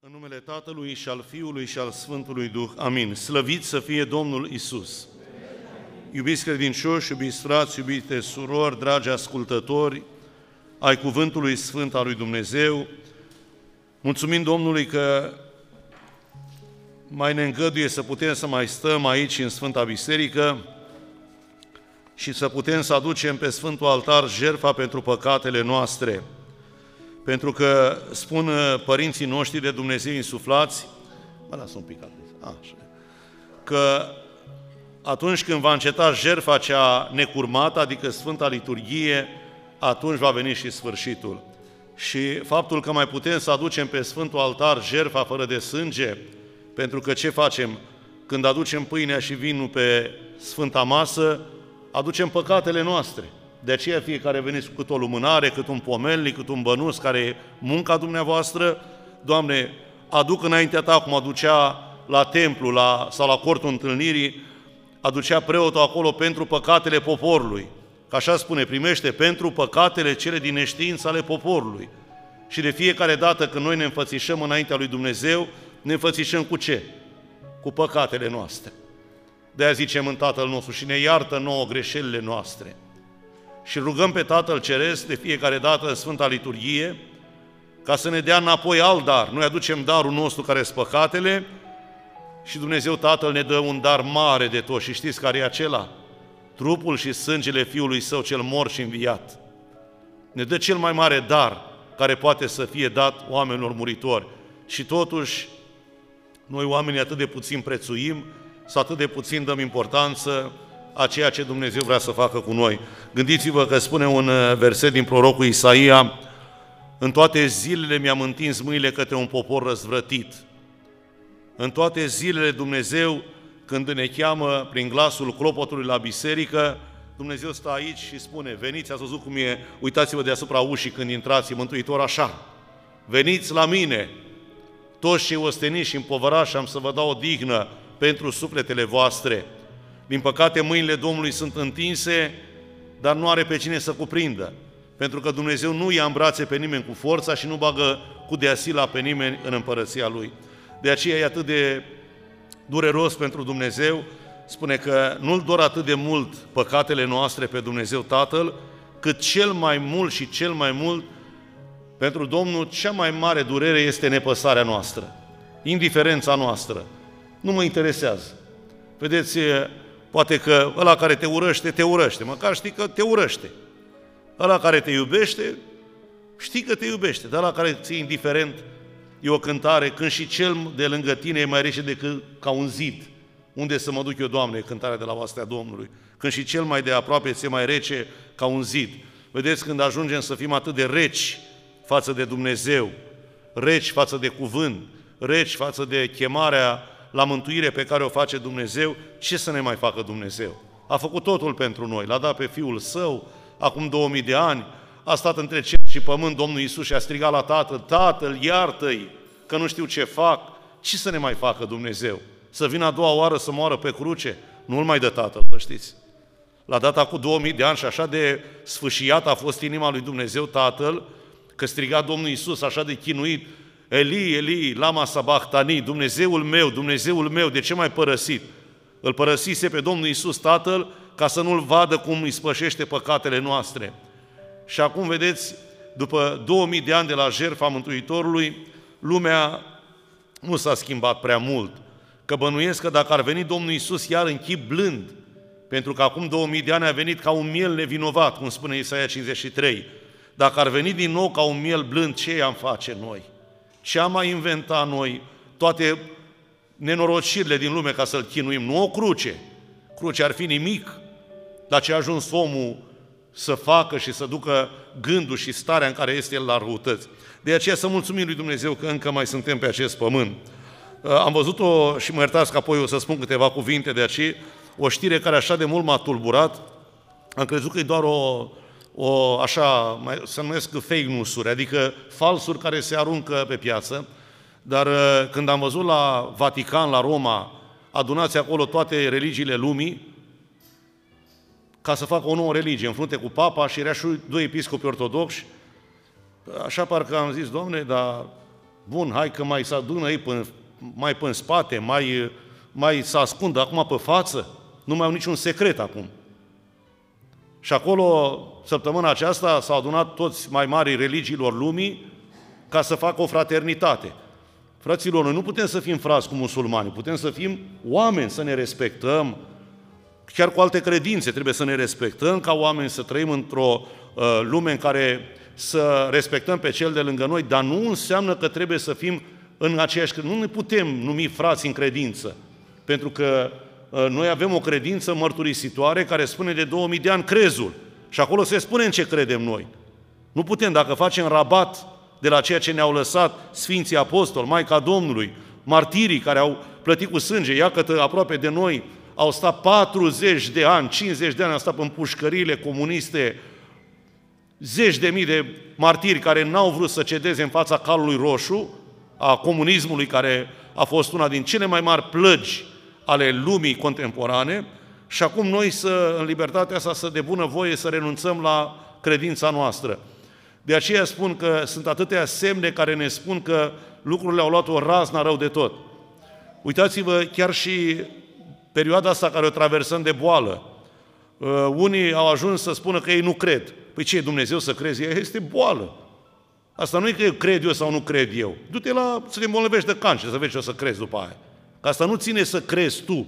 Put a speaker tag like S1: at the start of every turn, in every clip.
S1: În numele Tatălui și al Fiului și al Sfântului Duh. Amin. Slăvit să fie Domnul Isus. Iubiți credincioși, iubiți frați, iubite surori, dragi ascultători ai Cuvântului Sfânt al lui Dumnezeu, mulțumim Domnului că mai ne îngăduie să putem să mai stăm aici în Sfânta Biserică și să putem să aducem pe Sfântul Altar jertfa pentru păcatele noastre. Pentru că spun uh, părinții noștri de Dumnezeu insuflați, mă las un pic așa, că atunci când va înceta jertfa cea necurmată, adică Sfânta Liturghie, atunci va veni și sfârșitul. Și faptul că mai putem să aducem pe Sfântul Altar jertfa fără de sânge, pentru că ce facem? Când aducem pâinea și vinul pe Sfânta Masă, aducem păcatele noastre. De aceea fiecare veniți cu cât o lumânare, cât un pomelnic, cât un bănuț, care e munca dumneavoastră. Doamne, aduc înaintea Ta, cum aducea la templu la, sau la cortul întâlnirii, aducea preotul acolo pentru păcatele poporului. Că așa spune, primește pentru păcatele cele din neștiință ale poporului. Și de fiecare dată când noi ne înfățișăm înaintea lui Dumnezeu, ne înfățișăm cu ce? Cu păcatele noastre. De-aia zicem în Tatăl nostru și ne iartă nouă greșelile noastre și rugăm pe Tatăl Ceresc de fiecare dată în Sfânta Liturghie ca să ne dea înapoi alt dar. Noi aducem darul nostru care sunt păcatele și Dumnezeu Tatăl ne dă un dar mare de tot. Și știți care e acela? Trupul și sângele Fiului Său cel mor și înviat. Ne dă cel mai mare dar care poate să fie dat oamenilor muritori. Și totuși, noi oamenii atât de puțin prețuim, sau atât de puțin dăm importanță a ceea ce Dumnezeu vrea să facă cu noi. Gândiți-vă că spune un uh, verset din prorocul Isaia, în toate zilele mi-am întins mâinile către un popor răzvrătit. În toate zilele Dumnezeu, când ne cheamă prin glasul clopotului la biserică, Dumnezeu stă aici și spune, veniți, ați văzut cum e, uitați-vă deasupra ușii când intrați, Mântuitor așa, veniți la mine, toți cei osteniți și împovărași, am să vă dau o dignă pentru sufletele voastre. Din păcate, mâinile Domnului sunt întinse, dar nu are pe cine să cuprindă. Pentru că Dumnezeu nu ia în brațe pe nimeni cu forța și nu bagă cu deasila pe nimeni în împărăția Lui. De aceea e atât de dureros pentru Dumnezeu, spune că nu-L dor atât de mult păcatele noastre pe Dumnezeu Tatăl, cât cel mai mult și cel mai mult pentru Domnul cea mai mare durere este nepăsarea noastră, indiferența noastră. Nu mă interesează. Vedeți, Poate că ăla care te urăște, te urăște, măcar știi că te urăște. Ăla care te iubește, știi că te iubește, dar ăla care ți-e indiferent, e o cântare, când și cel de lângă tine e mai rece decât ca un zid. Unde să mă duc eu, Doamne, cântarea de la oastea Domnului? Când și cel mai de aproape ți-e mai rece ca un zid. Vedeți, când ajungem să fim atât de reci față de Dumnezeu, reci față de cuvânt, reci față de chemarea la mântuire pe care o face Dumnezeu, ce să ne mai facă Dumnezeu? A făcut totul pentru noi, l-a dat pe Fiul Său, acum 2000 de ani, a stat între cer și pământ Domnul Isus și a strigat la Tatăl, Tatăl, iartă-i, că nu știu ce fac. Ce să ne mai facă Dumnezeu? Să vină a doua oară să moară pe cruce? Nu-l mai dă Tatăl, să știți. La data cu 2000 de ani și așa de sfâșiat a fost inima lui Dumnezeu Tatăl, că striga Domnul Isus așa de chinuit, Eli, Eli, lama sabachthani, Dumnezeul meu, Dumnezeul meu, de ce m-ai părăsit? Îl părăsise pe Domnul Isus Tatăl ca să nu-L vadă cum îi spășește păcatele noastre. Și acum, vedeți, după 2000 de ani de la jertfa Mântuitorului, lumea nu s-a schimbat prea mult. Că bănuiesc că dacă ar veni Domnul Isus iar în chip blând, pentru că acum 2000 de ani a venit ca un miel nevinovat, cum spune Isaia 53, dacă ar veni din nou ca un miel blând, ce am face noi? Ce am mai inventat noi toate nenorocirile din lume ca să-L chinuim? Nu o cruce. Cruce ar fi nimic. Dar ce a ajuns omul să facă și să ducă gândul și starea în care este el la răutăți. De aceea să mulțumim lui Dumnezeu că încă mai suntem pe acest pământ. Uh, am văzut-o și mă iertați că apoi o să spun câteva cuvinte de aceea, o știre care așa de mult m-a tulburat, am crezut că e doar o, o, așa, se numesc fake news-uri, adică falsuri care se aruncă pe piață, dar uh, când am văzut la Vatican, la Roma, adunați acolo toate religiile lumii, ca să facă o nouă religie, în frunte cu papa și era și doi episcopi ortodoxi, așa parcă am zis, domne, dar bun, hai că mai se adună ei până, mai pe în spate, mai, mai se ascundă acum pe față, nu mai au niciun secret acum. Și acolo, săptămâna aceasta, s-au adunat toți mai mari religiilor lumii ca să facă o fraternitate. Fraților, noi nu putem să fim frați cu musulmani, putem să fim oameni, să ne respectăm, chiar cu alte credințe trebuie să ne respectăm ca oameni, să trăim într-o uh, lume în care să respectăm pe cel de lângă noi, dar nu înseamnă că trebuie să fim în aceeași... Nu ne putem numi frați în credință, pentru că uh, noi avem o credință mărturisitoare care spune de 2000 de ani crezul. Și acolo se spune în ce credem noi. Nu putem, dacă facem rabat de la ceea ce ne-au lăsat Sfinții Apostoli, Maica Domnului, martirii care au plătit cu sânge, iată aproape de noi, au stat 40 de ani, 50 de ani, au stat în pușcările comuniste, zeci de mii de martiri care n-au vrut să cedeze în fața calului roșu, a comunismului care a fost una din cele mai mari plăgi ale lumii contemporane și acum noi să, în libertatea asta, să de bună voie să renunțăm la credința noastră. De aceea spun că sunt atâtea semne care ne spun că lucrurile au luat o razna rău de tot. Uitați-vă chiar și perioada asta care o traversăm de boală. Uh, unii au ajuns să spună că ei nu cred. Păi ce e Dumnezeu să crezi? Ea este boală. Asta nu e că eu cred eu sau nu cred eu. Du-te la să te îmbolnăvești de cancer, să vezi ce o să crezi după aia. Că asta nu ține să crezi tu.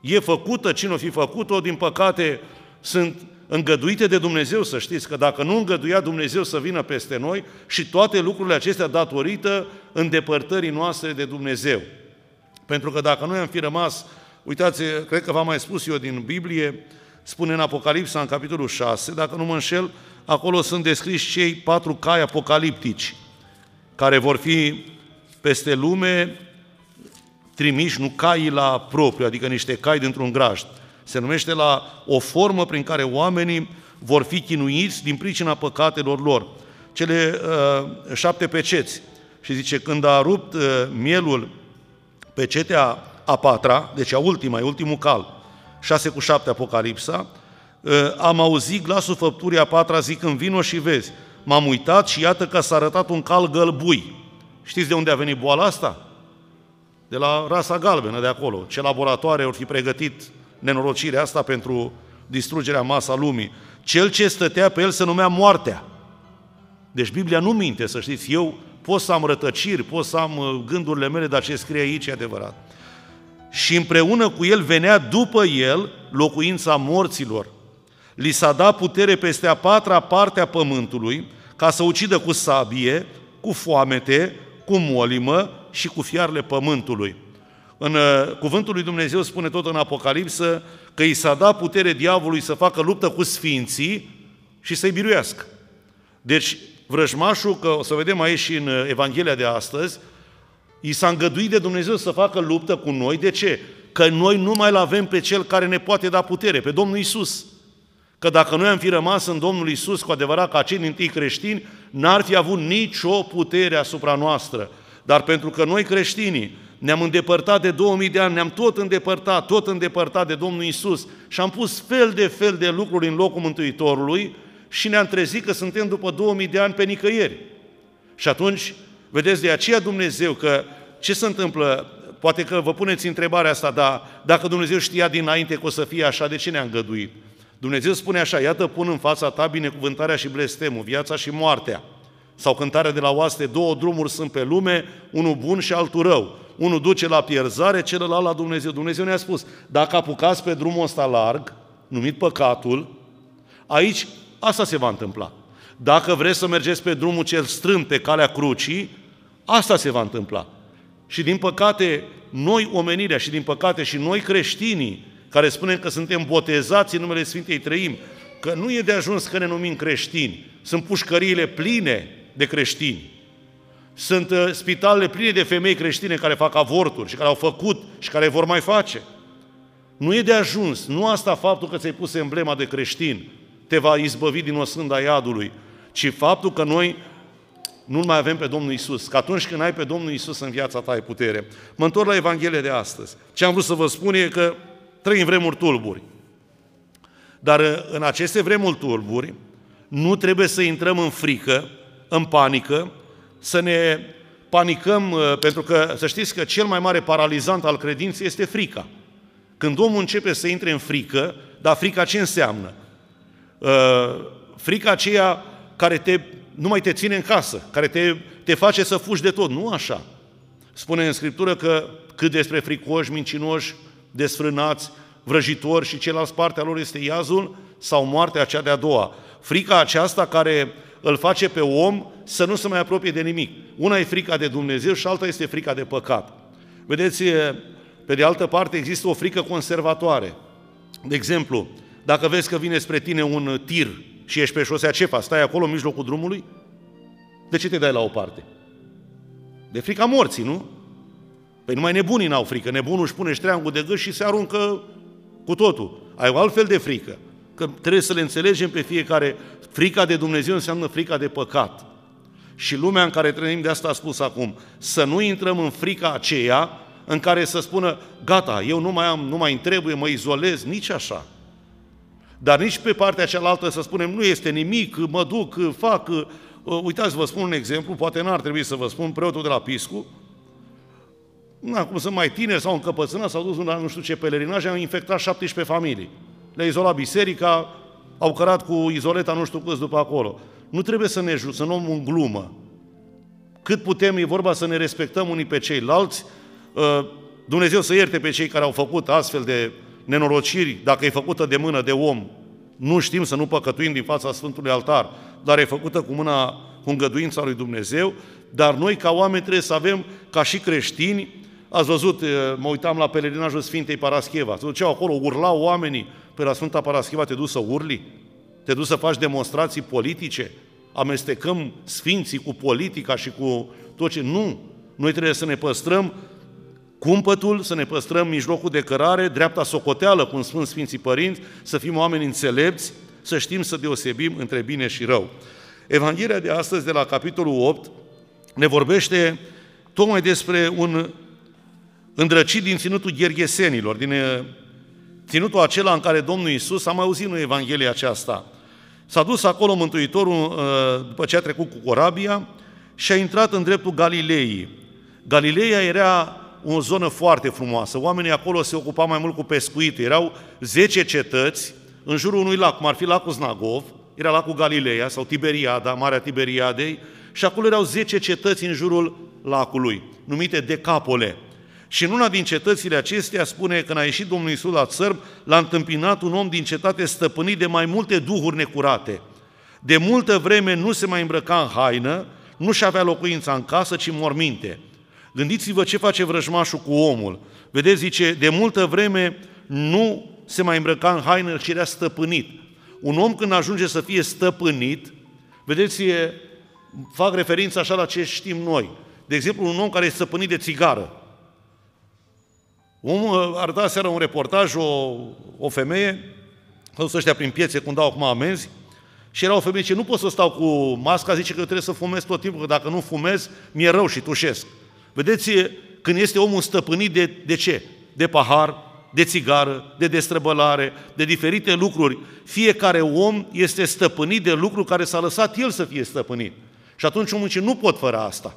S1: E făcută, cine o fi făcut-o, din păcate, sunt îngăduite de Dumnezeu, să știți că dacă nu îngăduia Dumnezeu să vină peste noi și toate lucrurile acestea datorită îndepărtării noastre de Dumnezeu. Pentru că dacă noi am fi rămas, uitați, cred că v-am mai spus eu din Biblie, spune în Apocalipsa, în capitolul 6, dacă nu mă înșel, acolo sunt descriși cei patru cai apocaliptici, care vor fi peste lume trimiși, nu caii la propriu, adică niște cai dintr-un grajd. Se numește la o formă prin care oamenii vor fi chinuiți din pricina păcatelor lor. Cele uh, șapte peceți. Și zice, când a rupt uh, mielul pecetea a patra, deci a ultima, e ultimul cal, 6 cu 7 Apocalipsa, ă, am auzit glasul făpturii a patra zicând, vino și vezi. M-am uitat și iată că s-a arătat un cal gălbui. Știți de unde a venit boala asta? De la rasa galbenă de acolo. Ce laboratoare au fi pregătit nenorocirea asta pentru distrugerea masa lumii. Cel ce stătea pe el se numea moartea. Deci Biblia nu minte, să știți. Eu pot să am rătăciri, pot să am ă, gândurile mele, dar ce scrie aici e adevărat și împreună cu el venea după el locuința morților. Li s-a dat putere peste a patra parte a pământului ca să ucidă cu sabie, cu foamete, cu molimă și cu fiarele pământului. În uh, cuvântul lui Dumnezeu spune tot în Apocalipsă că i s-a dat putere diavolului să facă luptă cu sfinții și să-i biruiască. Deci, vrăjmașul, că o să vedem aici și în uh, Evanghelia de astăzi, I s-a îngăduit de Dumnezeu să facă luptă cu noi. De ce? Că noi nu mai avem pe Cel care ne poate da putere, pe Domnul Isus. Că dacă noi am fi rămas în Domnul Isus cu adevărat ca cei din tâi creștini, n-ar fi avut nicio putere asupra noastră. Dar pentru că noi creștinii ne-am îndepărtat de 2000 de ani, ne-am tot îndepărtat, tot îndepărtat de Domnul Isus și am pus fel de fel de lucruri în locul Mântuitorului și ne-am trezit că suntem după 2000 de ani pe nicăieri. Și atunci Vedeți, de aceea Dumnezeu că ce se întâmplă, poate că vă puneți întrebarea asta, dar dacă Dumnezeu știa dinainte că o să fie așa, de ce ne-a îngăduit? Dumnezeu spune așa, iată pun în fața ta binecuvântarea și blestemul, viața și moartea. Sau cântarea de la oaste, două drumuri sunt pe lume, unul bun și altul rău. Unul duce la pierzare, celălalt la Dumnezeu. Dumnezeu ne-a spus, dacă apucați pe drumul ăsta larg, numit păcatul, aici asta se va întâmpla. Dacă vreți să mergeți pe drumul cel strâmt, pe calea crucii, Asta se va întâmpla. Și din păcate, noi omenirea și din păcate și noi creștinii, care spunem că suntem botezați în numele Sfintei Trăim, că nu e de ajuns că ne numim creștini. Sunt pușcăriile pline de creștini. Sunt uh, spitalele pline de femei creștine care fac avorturi și care au făcut și care vor mai face. Nu e de ajuns. Nu asta faptul că ți-ai pus emblema de creștin te va izbăvi din o sânda iadului, ci faptul că noi nu mai avem pe Domnul Isus. Că atunci când ai pe Domnul Isus în viața ta ai putere. Mă întorc la Evanghelia de astăzi. Ce am vrut să vă spun e că trăim vremuri tulburi. Dar uh, în aceste vremuri tulburi nu trebuie să intrăm în frică, în panică, să ne panicăm, uh, pentru că să știți că cel mai mare paralizant al credinței este frica. Când omul începe să intre în frică, dar frica ce înseamnă? Uh, frica aceea care te, nu mai te ține în casă, care te, te face să fugi de tot. Nu așa. Spune în Scriptură că cât despre fricoși, mincinoși, desfrânați, vrăjitori și ceilalți partea lor este iazul sau moartea cea de-a doua. Frica aceasta care îl face pe om să nu se mai apropie de nimic. Una e frica de Dumnezeu și alta este frica de păcat. Vedeți, pe de altă parte există o frică conservatoare. De exemplu, dacă vezi că vine spre tine un tir și ești pe șosea, ce faci? Stai acolo în mijlocul drumului? De ce te dai la o parte? De frica morții, nu? Păi numai nebunii n-au frică. Nebunul își pune ștreangul de gât și se aruncă cu totul. Ai o altfel de frică. Că trebuie să le înțelegem pe fiecare. Frica de Dumnezeu înseamnă frica de păcat. Și lumea în care trăim de asta a spus acum, să nu intrăm în frica aceea în care să spună, gata, eu nu mai am, nu mai îmi trebuie, mă izolez, nici așa. Dar nici pe partea cealaltă să spunem, nu este nimic, mă duc, fac. Uitați, vă spun un exemplu, poate n-ar trebui să vă spun, preotul de la Piscu, acum sunt mai tineri sau încăpățânați, s-au dus la nu știu ce pelerinaj, au infectat 17 familii. Le-a izolat biserica, au cărat cu izoleta nu știu câți după acolo. Nu trebuie să ne să nu în glumă. Cât putem, e vorba să ne respectăm unii pe ceilalți, ă, Dumnezeu să ierte pe cei care au făcut astfel de nenorociri, dacă e făcută de mână de om, nu știm să nu păcătuim din fața Sfântului Altar, dar e făcută cu mâna, cu îngăduința lui Dumnezeu, dar noi ca oameni trebuie să avem, ca și creștini, Ați văzut, mă uitam la pelerinajul Sfintei Parascheva. Se duceau acolo, urlau oamenii pe la Sfânta Parascheva, te duci să urli? Te duci să faci demonstrații politice? Amestecăm sfinții cu politica și cu tot ce... Nu! Noi trebuie să ne păstrăm cumpătul, să ne păstrăm mijlocul de cărare, dreapta socoteală, cum spun Sfinții Părinți, să fim oameni înțelepți, să știm să deosebim între bine și rău. Evanghelia de astăzi, de la capitolul 8, ne vorbește tocmai despre un îndrăcit din ținutul gherghesenilor, din eh, ținutul acela în care Domnul Iisus, am auzit în Evanghelia aceasta, s-a dus acolo Mântuitorul eh, după ce a trecut cu corabia și a intrat în dreptul Galilei. Galileea era o zonă foarte frumoasă. Oamenii acolo se ocupau mai mult cu pescuit. Erau 10 cetăți în jurul unui lac, cum ar fi lacul Znagov, era lacul Galileea sau Tiberiada, Marea Tiberiadei, și acolo erau 10 cetăți în jurul lacului, numite Decapole. Și în una din cetățile acestea spune că când a ieșit Domnul Iisus la țărm, l-a întâmpinat un om din cetate stăpânit de mai multe duhuri necurate. De multă vreme nu se mai îmbrăca în haină, nu și avea locuința în casă, ci morminte. Gândiți-vă ce face vrăjmașul cu omul. Vedeți, zice, de multă vreme nu se mai îmbrăca în haină, ci era stăpânit. Un om când ajunge să fie stăpânit, vedeți, fac referință așa la ce știm noi. De exemplu, un om care e stăpânit de țigară. Omul arăta seara un reportaj, o, o femeie, au dus ăștia prin piețe cum dau acum amenzi, și era o femeie ce nu pot să stau cu masca, zice că eu trebuie să fumez tot timpul, că dacă nu fumez, mi-e rău și tușesc. Vedeți, când este omul stăpânit de, de ce? De pahar, de țigară, de destrăbălare, de diferite lucruri. Fiecare om este stăpânit de lucruri care s-a lăsat el să fie stăpânit. Și atunci omul zice, nu pot fără asta.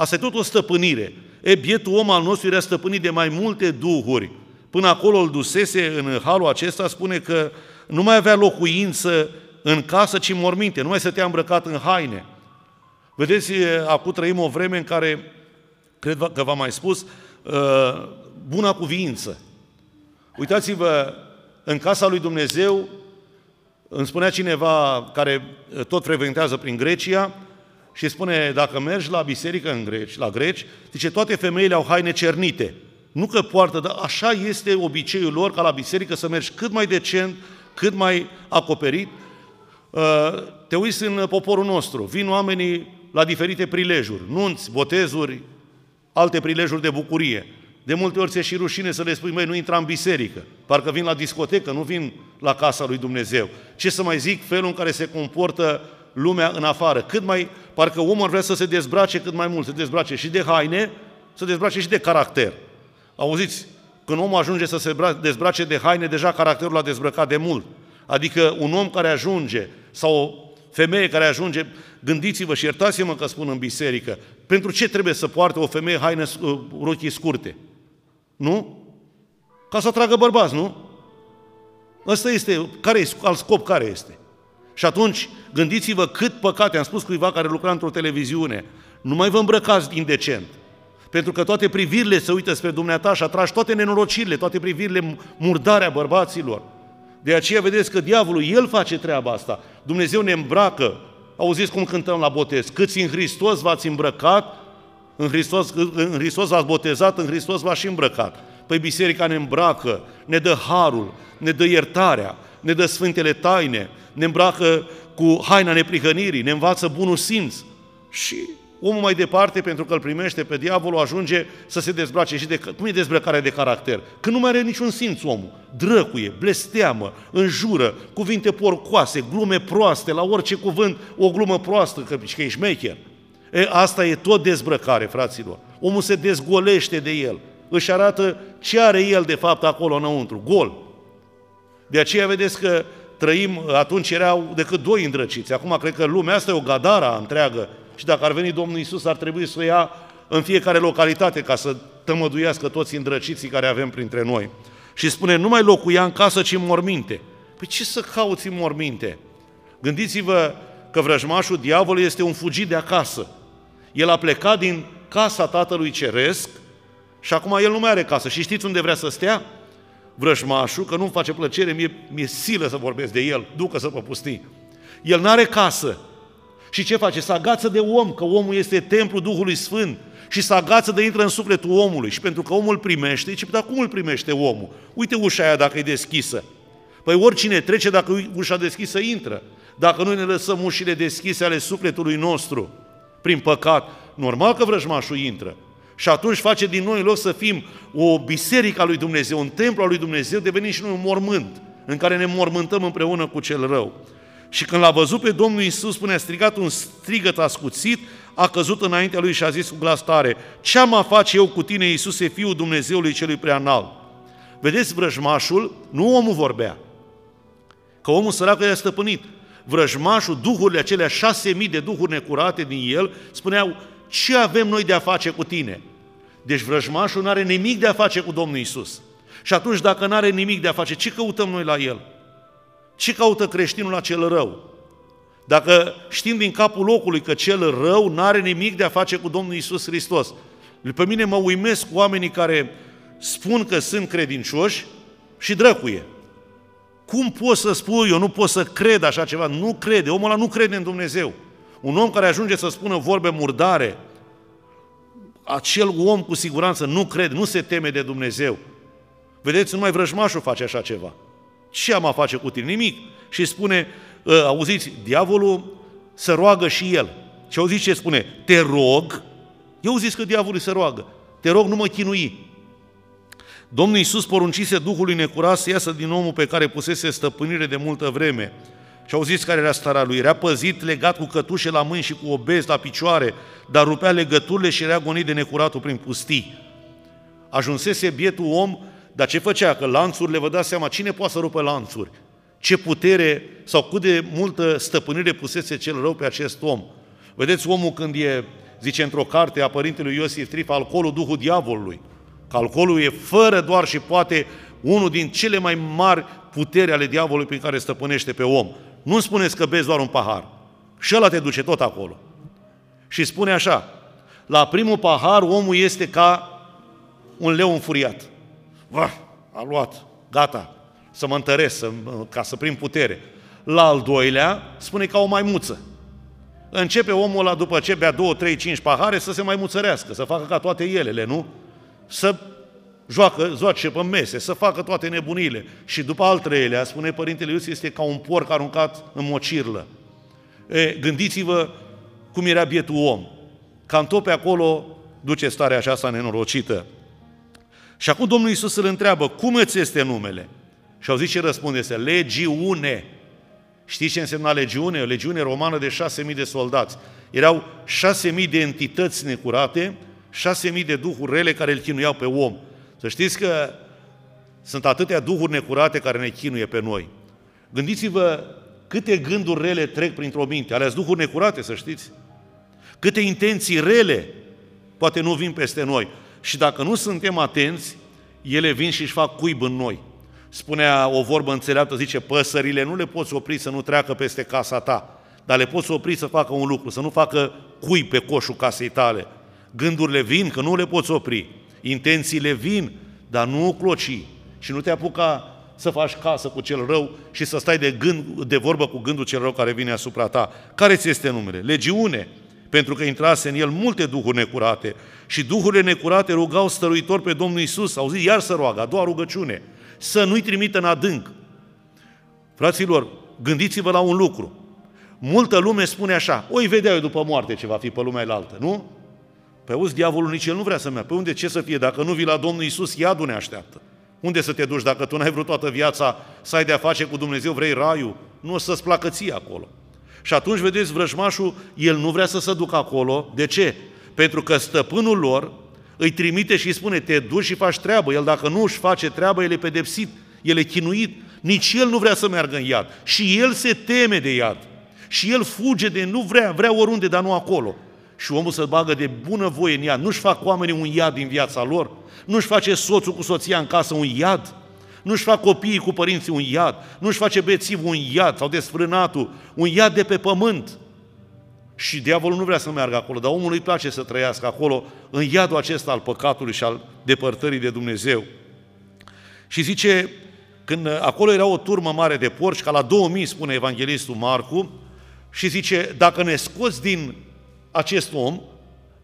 S1: Asta e tot o stăpânire. E, bietul om al nostru era stăpânit de mai multe duhuri. Până acolo îl dusese în halul acesta, spune că nu mai avea locuință în casă, ci morminte, nu mai stătea îmbrăcat în haine. Vedeți, acum trăim o vreme în care, cred că v-am mai spus, uh, buna cuviință. Uitați-vă, în casa lui Dumnezeu, îmi spunea cineva care tot frecventează prin Grecia, și spune, dacă mergi la biserică în greci, la greci, zice, toate femeile au haine cernite. Nu că poartă, dar așa este obiceiul lor ca la biserică să mergi cât mai decent, cât mai acoperit. Uh, te uiți în poporul nostru, vin oamenii la diferite prilejuri, nunți, botezuri, alte prilejuri de bucurie. De multe ori ți și rușine să le spui, măi, nu intra în biserică, parcă vin la discotecă, nu vin la casa lui Dumnezeu. Ce să mai zic, felul în care se comportă lumea în afară. Cât mai, parcă omul vrea să se dezbrace cât mai mult, să dezbrace și de haine, să dezbrace și de caracter. Auziți, când omul ajunge să se dezbrace de haine, deja caracterul l-a dezbrăcat de mult. Adică un om care ajunge, sau o femeie care ajunge, gândiți-vă și iertați-mă că spun în biserică, Pentru ce trebuie să poarte o femeie haine uh, rochii scurte? Nu? Ca să atragă bărbați, nu? Ăsta este, care e, al scop care este? Și atunci, gândiți-vă cât păcate, am spus cuiva care lucra într-o televiziune, nu mai vă îmbrăcați indecent. Pentru că toate privirile se uită spre dumneata și atragi toate nenorocirile, toate privirile murdare a bărbaților. De aceea vedeți că diavolul, el face treaba asta. Dumnezeu ne îmbracă. Auziți cum cântăm la botez? Câți în Hristos v-ați îmbrăcat, în Hristos, în Hristos v-ați botezat, în Hristos v-ați și îmbrăcat. Păi biserica ne îmbracă, ne dă harul, ne dă iertarea, ne dă sfântele taine, ne îmbracă cu haina neprihănirii, ne învață bunul simț. Și omul mai departe, pentru că îl primește pe diavolul, ajunge să se dezbrace și de... Cum e dezbrăcarea de caracter? Că nu mai are niciun simț omul. Drăcuie, blesteamă, înjură, cuvinte porcoase, glume proaste, la orice cuvânt o glumă proastă, că, că e șmecher. E, asta e tot dezbrăcare, fraților. Omul se dezgolește de el. Își arată ce are el de fapt acolo înăuntru, gol. De aceea vedeți că trăim, atunci erau decât doi îndrăciți. Acum cred că lumea asta e o gadara întreagă și dacă ar veni Domnul Isus ar trebui să o ia în fiecare localitate ca să tămăduiască toți îndrăciții care avem printre noi. Și spune, nu mai locuia în casă, ci în morminte. Păi ce să cauți în morminte? Gândiți-vă că vrăjmașul diavolului este un fugit de acasă. El a plecat din casa Tatălui Ceresc și acum el nu mai are casă. Și știți unde vrea să stea? Vrăjmașul, că nu-mi face plăcere, mie, mi-e silă să vorbesc de el, ducă să pe pustii. El nu are casă. Și ce face? Să agață de om, că omul este templul Duhului Sfânt și să agață de intră în sufletul omului. Și pentru că omul primește, ce dar cum îl primește omul? Uite ușa aia dacă e deschisă. Păi oricine trece dacă ușa deschisă intră. Dacă noi ne lăsăm ușile deschise ale sufletului nostru, prin păcat, normal că vrăjmașul intră. Și atunci face din noi, în loc să fim o biserică a lui Dumnezeu, un templu al lui Dumnezeu, devenim și noi un mormânt, în care ne mormântăm împreună cu cel rău. Și când l-a văzut pe Domnul Isus, spune, a strigat un strigăt ascuțit, a căzut înaintea lui și a zis cu glas tare, ce am face eu cu tine, Iisuse, Fiul Dumnezeului celui preanalt? Vedeți, vrăjmașul, nu omul vorbea, că omul sărac era stăpânit. Vrăjmașul, duhurile acelea șase mii de duhuri necurate din el, spuneau, ce avem noi de a face cu tine? Deci vrăjmașul nu are nimic de a face cu Domnul Isus. Și atunci, dacă nu are nimic de a face, ce căutăm noi la el? Ce caută creștinul la cel rău? Dacă știm din capul locului că cel rău nu are nimic de a face cu Domnul Isus Hristos. Pe mine mă uimesc oamenii care spun că sunt credincioși și drăcuie. Cum pot să spui, eu nu pot să cred așa ceva? Nu crede, omul ăla nu crede în Dumnezeu. Un om care ajunge să spună vorbe murdare, acel om cu siguranță nu crede, nu se teme de Dumnezeu. Vedeți, numai vrăjmașul face așa ceva. Ce am a face cu tine? Nimic. Și spune, ă, auziți, diavolul să roagă și el. Și auziți ce spune? Te rog, eu zis că diavolul se roagă, te rog, nu mă chinui. Domnul Iisus poruncise Duhului necurat să iasă din omul pe care pusese stăpânire de multă vreme. Și auziți care era starea lui? Era păzit, legat cu cătușe la mâini și cu obez la picioare, dar rupea legăturile și era gonit de necuratul prin pustii. Ajunsese bietul om dar ce făcea? Că lanțurile, vă dați seama, cine poate să rupă lanțuri? Ce putere sau cât de multă stăpânire pusese cel rău pe acest om? Vedeți omul când e, zice într-o carte a părintelui Iosif Trif, alcoolul duhul diavolului. Că alcoolul e fără doar și poate unul din cele mai mari puteri ale diavolului prin care stăpânește pe om. Nu spuneți că bezi doar un pahar. Și ăla te duce tot acolo. Și spune așa, la primul pahar omul este ca un leu înfuriat. Va, a luat, gata, să mă întăresc, să, ca să prind putere. La al doilea, spune ca o maimuță. Începe omul ăla, după ce bea două, trei, cinci pahare, să se mai muțărească, să facă ca toate elele, nu? Să joacă, joace pe mese, să facă toate nebunile. Și după al treilea, spune Părintele Iisus, este ca un porc aruncat în mocirlă. E, gândiți-vă cum era bietul om. Cam tot pe acolo duce starea aceasta nenorocită. Și acum Domnul Iisus îl întreabă, cum îți este numele? Și au zis ce răspunde se, legiune. Știți ce însemna legiune? O legiune romană de șase mii de soldați. Erau șase mii de entități necurate, șase mii de duhuri rele care îl chinuiau pe om. Să știți că sunt atâtea duhuri necurate care ne chinuie pe noi. Gândiți-vă câte gânduri rele trec printr-o minte, alea duhuri necurate, să știți. Câte intenții rele poate nu vin peste noi. Și dacă nu suntem atenți, ele vin și își fac cuib în noi. Spunea o vorbă înțeleaptă, zice, păsările nu le poți opri să nu treacă peste casa ta, dar le poți opri să facă un lucru, să nu facă cui pe coșul casei tale. Gândurile vin, că nu le poți opri. Intențiile vin, dar nu cloci. Și nu te apuca să faci casă cu cel rău și să stai de, gând, de vorbă cu gândul cel rău care vine asupra ta. Care ți este numele? Legiune, pentru că intrase în el multe duhuri necurate. Și duhurile necurate rugau stăruitor pe Domnul Isus, au zis, iar să roagă, a doua rugăciune, să nu-i trimită în adânc. Fraților, gândiți-vă la un lucru. Multă lume spune așa, oi vedea eu după moarte ce va fi pe lumea altă, nu? Pe auzi, diavolul nici el nu vrea să meargă. Pe unde ce să fie? Dacă nu vii la Domnul Isus, iadul ne așteaptă. Unde să te duci dacă tu n-ai vrut toată viața să ai de-a face cu Dumnezeu, vrei raiul? Nu o să-ți placă ție acolo. Și atunci, vedeți, vrăjmașul, el nu vrea să se ducă acolo. De ce? Pentru că stăpânul lor îi trimite și îi spune, te duci și faci treabă. El dacă nu își face treabă, el e pedepsit, el e chinuit. Nici el nu vrea să meargă în iad. Și el se teme de iad. Și el fuge de, nu vrea, vrea oriunde, dar nu acolo. Și omul să bagă de bună voie în iad. Nu-și fac oamenii un iad din viața lor. Nu-și face soțul cu soția în casă un iad. Nu-și fac copiii cu părinții un iad. Nu-și face bețivul un iad sau desfrânatul. Un iad de pe pământ. Și diavolul nu vrea să meargă acolo, dar omul îi place să trăiască acolo, în iadul acesta al păcatului și al depărtării de Dumnezeu. Și zice, când acolo era o turmă mare de porci, ca la 2000, spune evanghelistul Marcu, și zice, dacă ne scoți din acest om,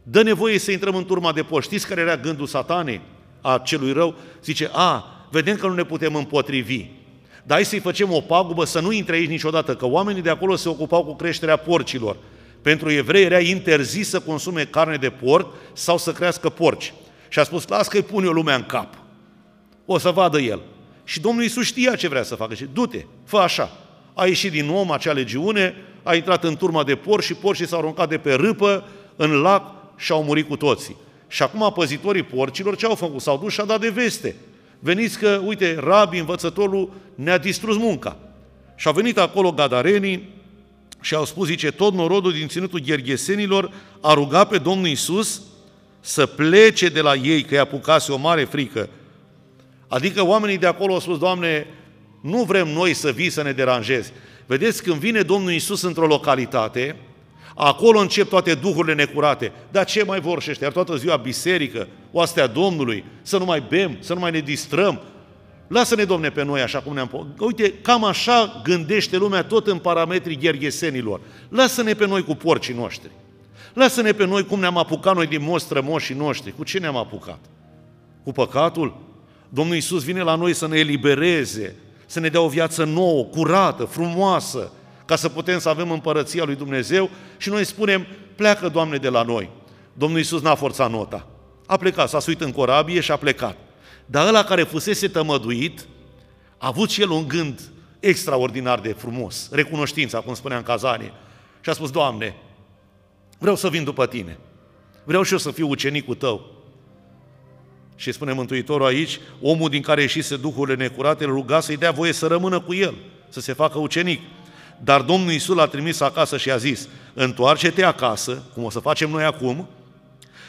S1: dă nevoie să intrăm în turma de porci. Știți care era gândul satanei, a celui rău? Zice, a, vedem că nu ne putem împotrivi, dar hai să-i facem o pagubă să nu intre aici niciodată, că oamenii de acolo se ocupau cu creșterea porcilor. Pentru evrei era interzis să consume carne de porc sau să crească porci. Și a spus, las că-i pune o lumea în cap. O să vadă el. Și Domnul Iisus știa ce vrea să facă. Și du-te, fă așa. A ieșit din om acea legiune, a intrat în turma de porci și porcii s-au aruncat de pe râpă în lac și au murit cu toții. Și acum păzitorii porcilor ce au făcut? S-au dus și au dat de veste. Veniți că, uite, rabii, învățătorul, ne-a distrus munca. Și au venit acolo gadarenii, și au spus, zice, tot norodul din ținutul gherghesenilor a rugat pe Domnul Isus să plece de la ei, că i-a apucase o mare frică. Adică oamenii de acolo au spus, Doamne, nu vrem noi să vii să ne deranjezi. Vedeți, când vine Domnul Isus într-o localitate, acolo încep toate duhurile necurate. Dar ce mai vor și ăștia? Toată ziua biserică, oastea Domnului, să nu mai bem, să nu mai ne distrăm, Lasă-ne, Domne, pe noi așa cum ne-am... Uite, cam așa gândește lumea tot în parametrii gherghesenilor. Lasă-ne pe noi cu porcii noștri. Lasă-ne pe noi cum ne-am apucat noi din moși strămoșii noștri. Cu ce ne-am apucat? Cu păcatul? Domnul Iisus vine la noi să ne elibereze, să ne dea o viață nouă, curată, frumoasă, ca să putem să avem împărăția lui Dumnezeu și noi spunem, pleacă, Doamne, de la noi. Domnul Iisus n-a forțat nota. A plecat, s-a suit în corabie și a plecat. Dar ăla care fusese tămăduit, a avut și el un gând extraordinar de frumos, recunoștința, cum spunea în cazanie. Și a spus, Doamne, vreau să vin după Tine. Vreau și eu să fiu ucenicul Tău. Și spune Mântuitorul aici, omul din care ieșise duhurile necurate îl ruga să-i dea voie să rămână cu el, să se facă ucenic. Dar Domnul Iisus l-a trimis acasă și a zis, întoarce-te acasă, cum o să facem noi acum,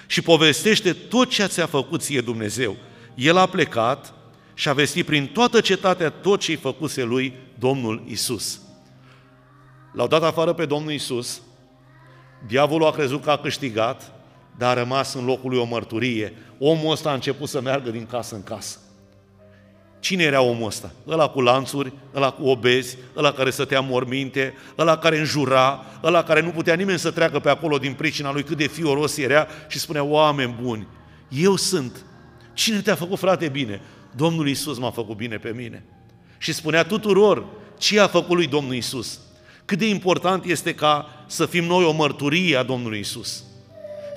S1: și povestește tot ce ți-a făcut ție Dumnezeu el a plecat și a vestit prin toată cetatea tot ce-i făcuse lui Domnul Isus. L-au dat afară pe Domnul Isus, diavolul a crezut că a câștigat, dar a rămas în locul lui o mărturie. Omul ăsta a început să meargă din casă în casă. Cine era omul ăsta? Ăla cu lanțuri, ăla cu obezi, ăla care stătea morminte, ăla care înjura, ăla care nu putea nimeni să treacă pe acolo din pricina lui cât de fioros era și spunea, oameni buni, eu sunt Cine te-a făcut, frate, bine? Domnul Isus m-a făcut bine pe mine. Și spunea tuturor ce a făcut lui Domnul Isus. Cât de important este ca să fim noi o mărturie a Domnului Isus.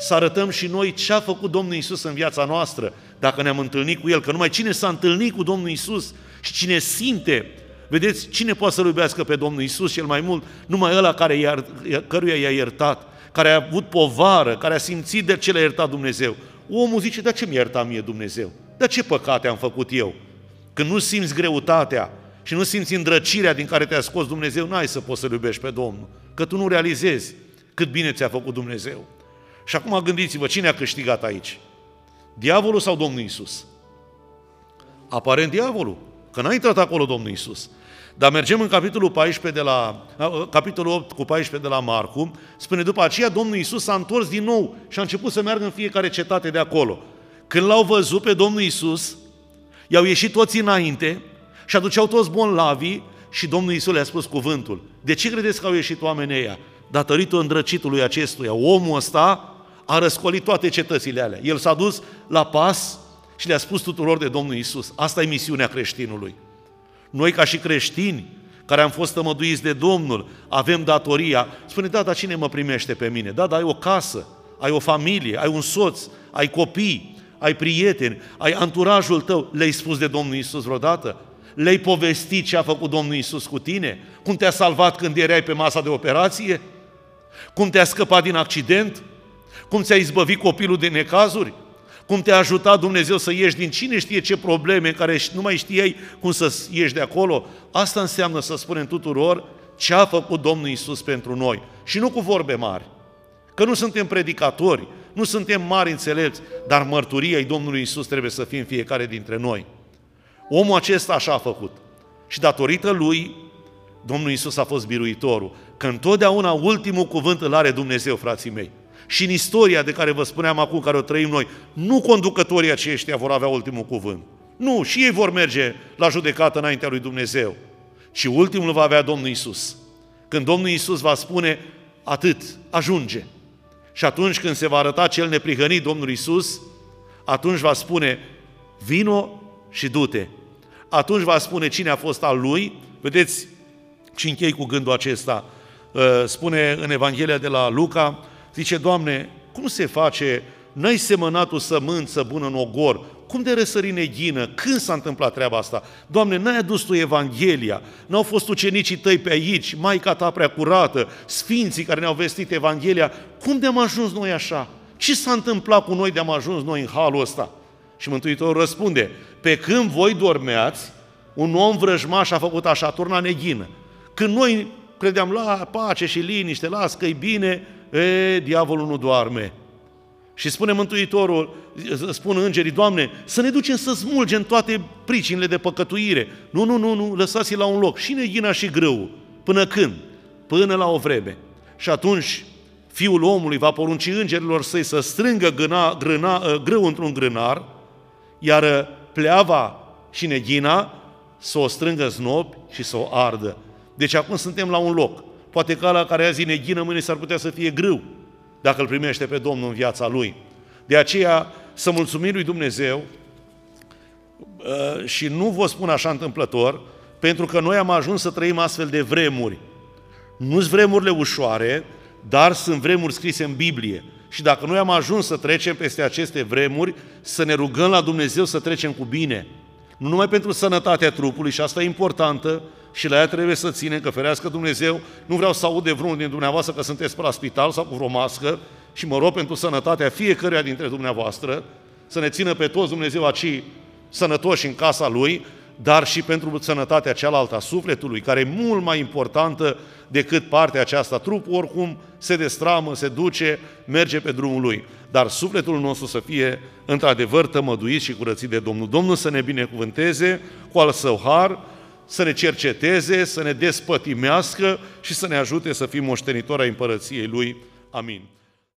S1: Să arătăm și noi ce a făcut Domnul Isus în viața noastră, dacă ne-am întâlnit cu El, că numai cine s-a întâlnit cu Domnul Isus și cine simte, vedeți, cine poate să-L iubească pe Domnul Isus cel mai mult? Numai ăla care i-a, căruia i-a iertat, care a avut povară, care a simțit de ce l-a iertat Dumnezeu. Omul zice, dar ce mi ierta mie Dumnezeu? Dar ce păcate am făcut eu? Când nu simți greutatea și nu simți îndrăcirea din care te-a scos Dumnezeu, n-ai să poți să-L iubești pe Domnul, că tu nu realizezi cât bine ți-a făcut Dumnezeu. Și acum gândiți-vă, cine a câștigat aici? Diavolul sau Domnul Isus? Aparent diavolul, că n-a intrat acolo Domnul Isus. Dar mergem în capitolul, 14 de la, capitolul 8 cu 14 de la Marcu, spune după aceea Domnul Isus s-a întors din nou și a început să meargă în fiecare cetate de acolo. Când l-au văzut pe Domnul Isus, i-au ieșit toți înainte și aduceau toți lavii și Domnul Isus le-a spus cuvântul. De ce credeți că au ieșit oamenii ăia? Datorită îndrăcitului acestuia. Omul ăsta a răscolit toate cetățile alea. El s-a dus la pas și le-a spus tuturor de Domnul Isus. Asta e misiunea creștinului. Noi ca și creștini, care am fost tămăduiți de Domnul, avem datoria. Spune, da, dar cine mă primește pe mine? Da, dar ai o casă, ai o familie, ai un soț, ai copii, ai prieteni, ai anturajul tău. Le-ai spus de Domnul Isus vreodată? Le-ai povestit ce a făcut Domnul Isus cu tine? Cum te-a salvat când erai pe masa de operație? Cum te-a scăpat din accident? Cum ți-a izbăvit copilul de necazuri? Cum te-a ajutat Dumnezeu să ieși din cine știe ce probleme în care nu mai știai cum să ieși de acolo? Asta înseamnă să spunem tuturor ce a făcut Domnul Isus pentru noi. Și nu cu vorbe mari. Că nu suntem predicatori, nu suntem mari înțelepți, dar mărturia ei Domnului Isus trebuie să fie în fiecare dintre noi. Omul acesta așa a făcut. Și datorită lui, Domnul Isus a fost biruitorul. Că întotdeauna ultimul cuvânt îl are Dumnezeu, frații mei. Și în istoria de care vă spuneam acum, care o trăim noi, nu conducătorii aceștia vor avea ultimul cuvânt. Nu, și ei vor merge la judecată înaintea lui Dumnezeu. Și ultimul va avea Domnul Isus. Când Domnul Isus va spune, atât, ajunge. Și atunci când se va arăta cel neprihănit Domnul Isus, atunci va spune, vino și du-te. Atunci va spune cine a fost al lui. Vedeți, și închei cu gândul acesta. Uh, spune în Evanghelia de la Luca, Zice, Doamne, cum se face, n-ai semănat o sămânță bună în ogor, cum de răsări neghină? Când s-a întâmplat treaba asta? Doamne, n-ai adus Tu Evanghelia, n-au fost ucenicii Tăi pe aici, Maica Ta prea curată, Sfinții care ne-au vestit Evanghelia, cum de am ajuns noi așa? Ce s-a întâmplat cu noi de am ajuns noi în halul ăsta? Și Mântuitorul răspunde, pe când voi dormeați, un om vrăjmaș a făcut așa, turna neghină. Când noi credeam la pace și liniște, las că e bine, e, diavolul nu doarme. Și spune Mântuitorul, spun îngerii, Doamne, să ne ducem să smulgem toate pricinile de păcătuire. Nu, nu, nu, nu, lăsați-i la un loc. Și neghina și grâu. Până când? Până la o vreme. Și atunci Fiul omului va porunci îngerilor săi să strângă gâna, grâna, ă, grâu într-un grânar, iar pleava și neghina să o strângă znobi și să o ardă. Deci acum suntem la un loc. Poate că la care azi e neghină, mâine s-ar putea să fie grâu, dacă îl primește pe Domnul în viața lui. De aceea, să mulțumim lui Dumnezeu uh, și nu vă spun așa întâmplător, pentru că noi am ajuns să trăim astfel de vremuri. Nu sunt vremurile ușoare, dar sunt vremuri scrise în Biblie. Și dacă noi am ajuns să trecem peste aceste vremuri, să ne rugăm la Dumnezeu să trecem cu bine. Nu numai pentru sănătatea trupului, și asta e importantă, și la ea trebuie să ținem, că ferească Dumnezeu, nu vreau să aud de vreunul din dumneavoastră că sunteți pe la spital sau cu vreo mască și mă rog pentru sănătatea fiecăruia dintre dumneavoastră, să ne țină pe toți Dumnezeu aici sănătoși în casa Lui, dar și pentru sănătatea cealaltă a sufletului, care e mult mai importantă decât partea aceasta. Trupul oricum se destramă, se duce, merge pe drumul lui. Dar sufletul nostru să fie într-adevăr tămăduit și curățit de Domnul. Domnul să ne binecuvânteze cu al său har, să ne cerceteze, să ne despătimească și să ne ajute să fim moștenitori ai împărăției Lui. Amin.